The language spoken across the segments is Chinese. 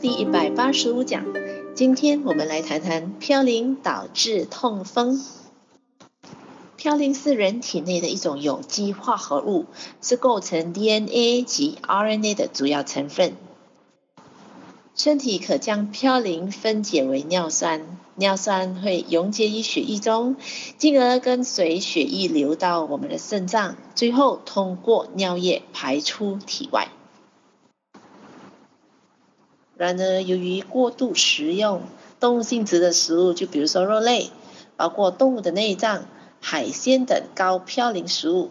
第一百八十五讲。今天我们来谈谈嘌呤导致痛风。嘌呤是人体内的一种有机化合物，是构成 DNA 及 RNA 的主要成分。身体可将嘌呤分解为尿酸，尿酸会溶解于血液中，进而跟随血液流到我们的肾脏，最后通过尿液排出体外。然而，由于过度食用动物性质的食物，就比如说肉类，包括动物的内脏、海鲜等高嘌呤食物，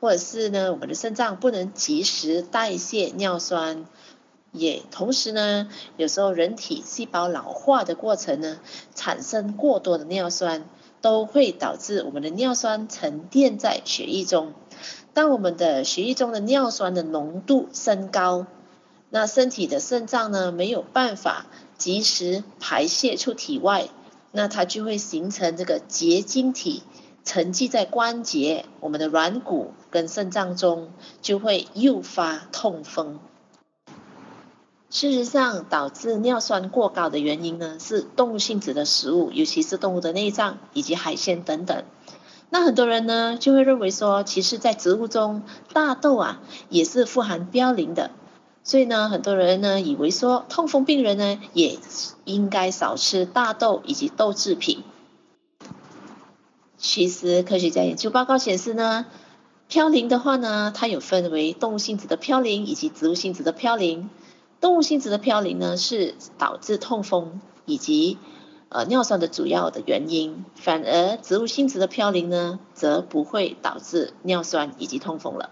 或者是呢，我们的肾脏不能及时代谢尿酸，也同时呢，有时候人体细胞老化的过程呢，产生过多的尿酸，都会导致我们的尿酸沉淀在血液中。当我们的血液中的尿酸的浓度升高，那身体的肾脏呢，没有办法及时排泄出体外，那它就会形成这个结晶体沉积在关节、我们的软骨跟肾脏中，就会诱发痛风。事实上，导致尿酸过高的原因呢，是动物性质的食物，尤其是动物的内脏以及海鲜等等。那很多人呢，就会认为说，其实在植物中，大豆啊也是富含嘌呤的。所以呢，很多人呢以为说，痛风病人呢也应该少吃大豆以及豆制品。其实科学家研究报告显示呢，嘌呤的话呢，它有分为动物性质的嘌呤以及植物性质的嘌呤。动物性质的嘌呤呢是导致痛风以及呃尿酸的主要的原因，反而植物性质的嘌呤呢则不会导致尿酸以及痛风了。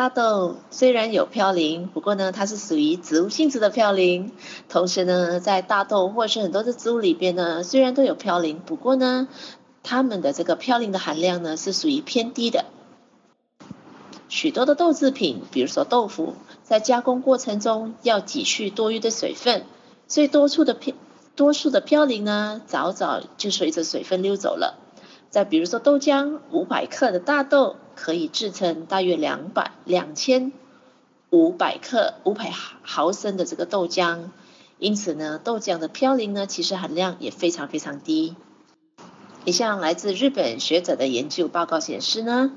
大豆虽然有嘌呤，不过呢，它是属于植物性质的嘌呤。同时呢，在大豆或是很多的植物里边呢，虽然都有嘌呤，不过呢，它们的这个嘌呤的含量呢是属于偏低的。许多的豆制品，比如说豆腐，在加工过程中要挤去多余的水分，所以多数的偏多数的嘌呤呢，早早就随着水分溜走了。再比如说豆浆，五百克的大豆。可以制成大约两百两千五百克五百毫升的这个豆浆，因此呢，豆浆的嘌呤呢，其实含量也非常非常低。一项来自日本学者的研究报告显示呢，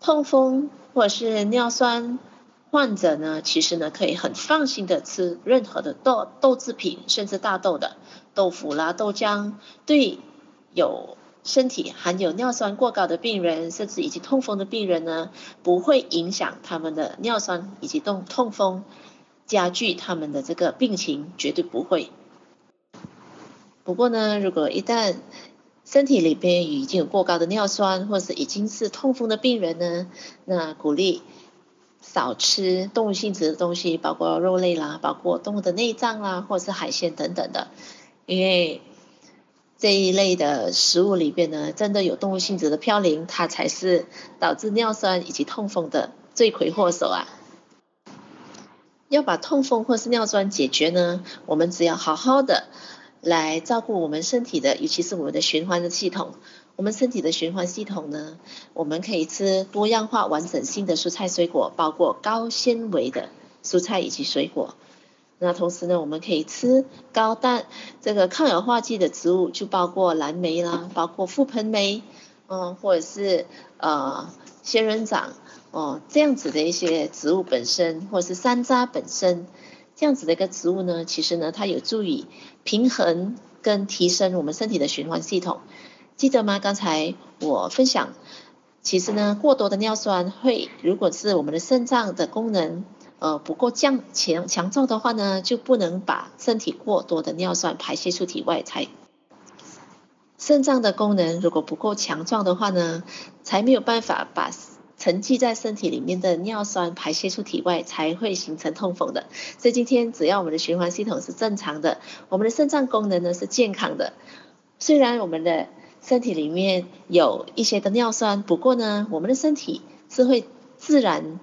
痛风或者是尿酸患者呢，其实呢可以很放心的吃任何的豆豆制品，甚至大豆的豆腐啦、豆浆，对有。身体含有尿酸过高的病人，甚至以及痛风的病人呢，不会影响他们的尿酸以及痛痛风，加剧他们的这个病情，绝对不会。不过呢，如果一旦身体里边已经有过高的尿酸，或是已经是痛风的病人呢，那鼓励少吃动物性质的东西，包括肉类啦，包括动物的内脏啦，或是海鲜等等的，因为。这一类的食物里边呢，真的有动物性质的嘌呤，它才是导致尿酸以及痛风的罪魁祸首啊！要把痛风或是尿酸解决呢，我们只要好好的来照顾我们身体的，尤其是我们的循环的系统。我们身体的循环系统呢，我们可以吃多样化、完整性的蔬菜水果，包括高纤维的蔬菜以及水果。那同时呢，我们可以吃高氮这个抗氧化剂的植物，就包括蓝莓啦，包括覆盆莓，嗯，或者是呃仙人掌，哦，这样子的一些植物本身，或者是山楂本身，这样子的一个植物呢，其实呢，它有助于平衡跟提升我们身体的循环系统。记得吗？刚才我分享，其实呢，过多的尿酸会，如果是我们的肾脏的功能。呃，不够强强强壮的话呢，就不能把身体过多的尿酸排泄出体外才。肾脏的功能如果不够强壮的话呢，才没有办法把沉积在身体里面的尿酸排泄出体外，才会形成痛风的。所以今天只要我们的循环系统是正常的，我们的肾脏功能呢是健康的。虽然我们的身体里面有一些的尿酸，不过呢，我们的身体是会自然。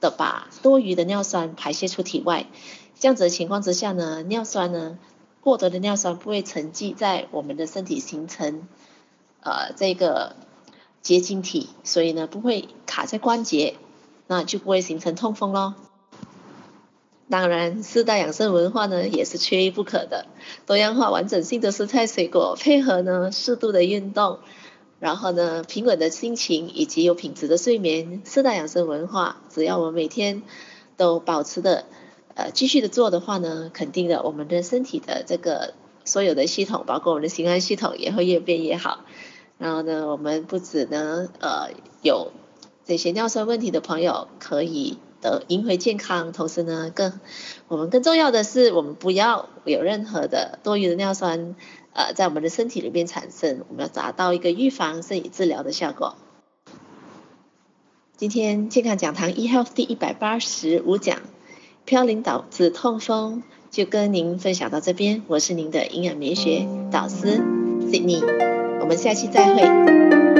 的把多余的尿酸排泄出体外，这样子的情况之下呢，尿酸呢过多的尿酸不会沉积在我们的身体形成呃这个结晶体，所以呢不会卡在关节，那就不会形成痛风咯。当然，四大养生文化呢也是缺一不可的。多样化完整性的蔬菜水果，配合呢适度的运动，然后呢平稳的心情以及有品质的睡眠，四大养生文化，只要我们每天都保持的呃继续的做的话呢，肯定的我们的身体的这个所有的系统，包括我们的心安系统也会越变越好。然后呢，我们不止呢呃有这些尿酸问题的朋友可以。的赢回健康，同时呢，更我们更重要的是，我们不要有任何的多余的尿酸，呃，在我们的身体里边产生，我们要达到一个预防胜于治疗的效果。今天健康讲堂 eHealth 第一百八十五讲，嘌呤导致痛风，就跟您分享到这边。我是您的营养美学导师 Sydney，我们下期再会。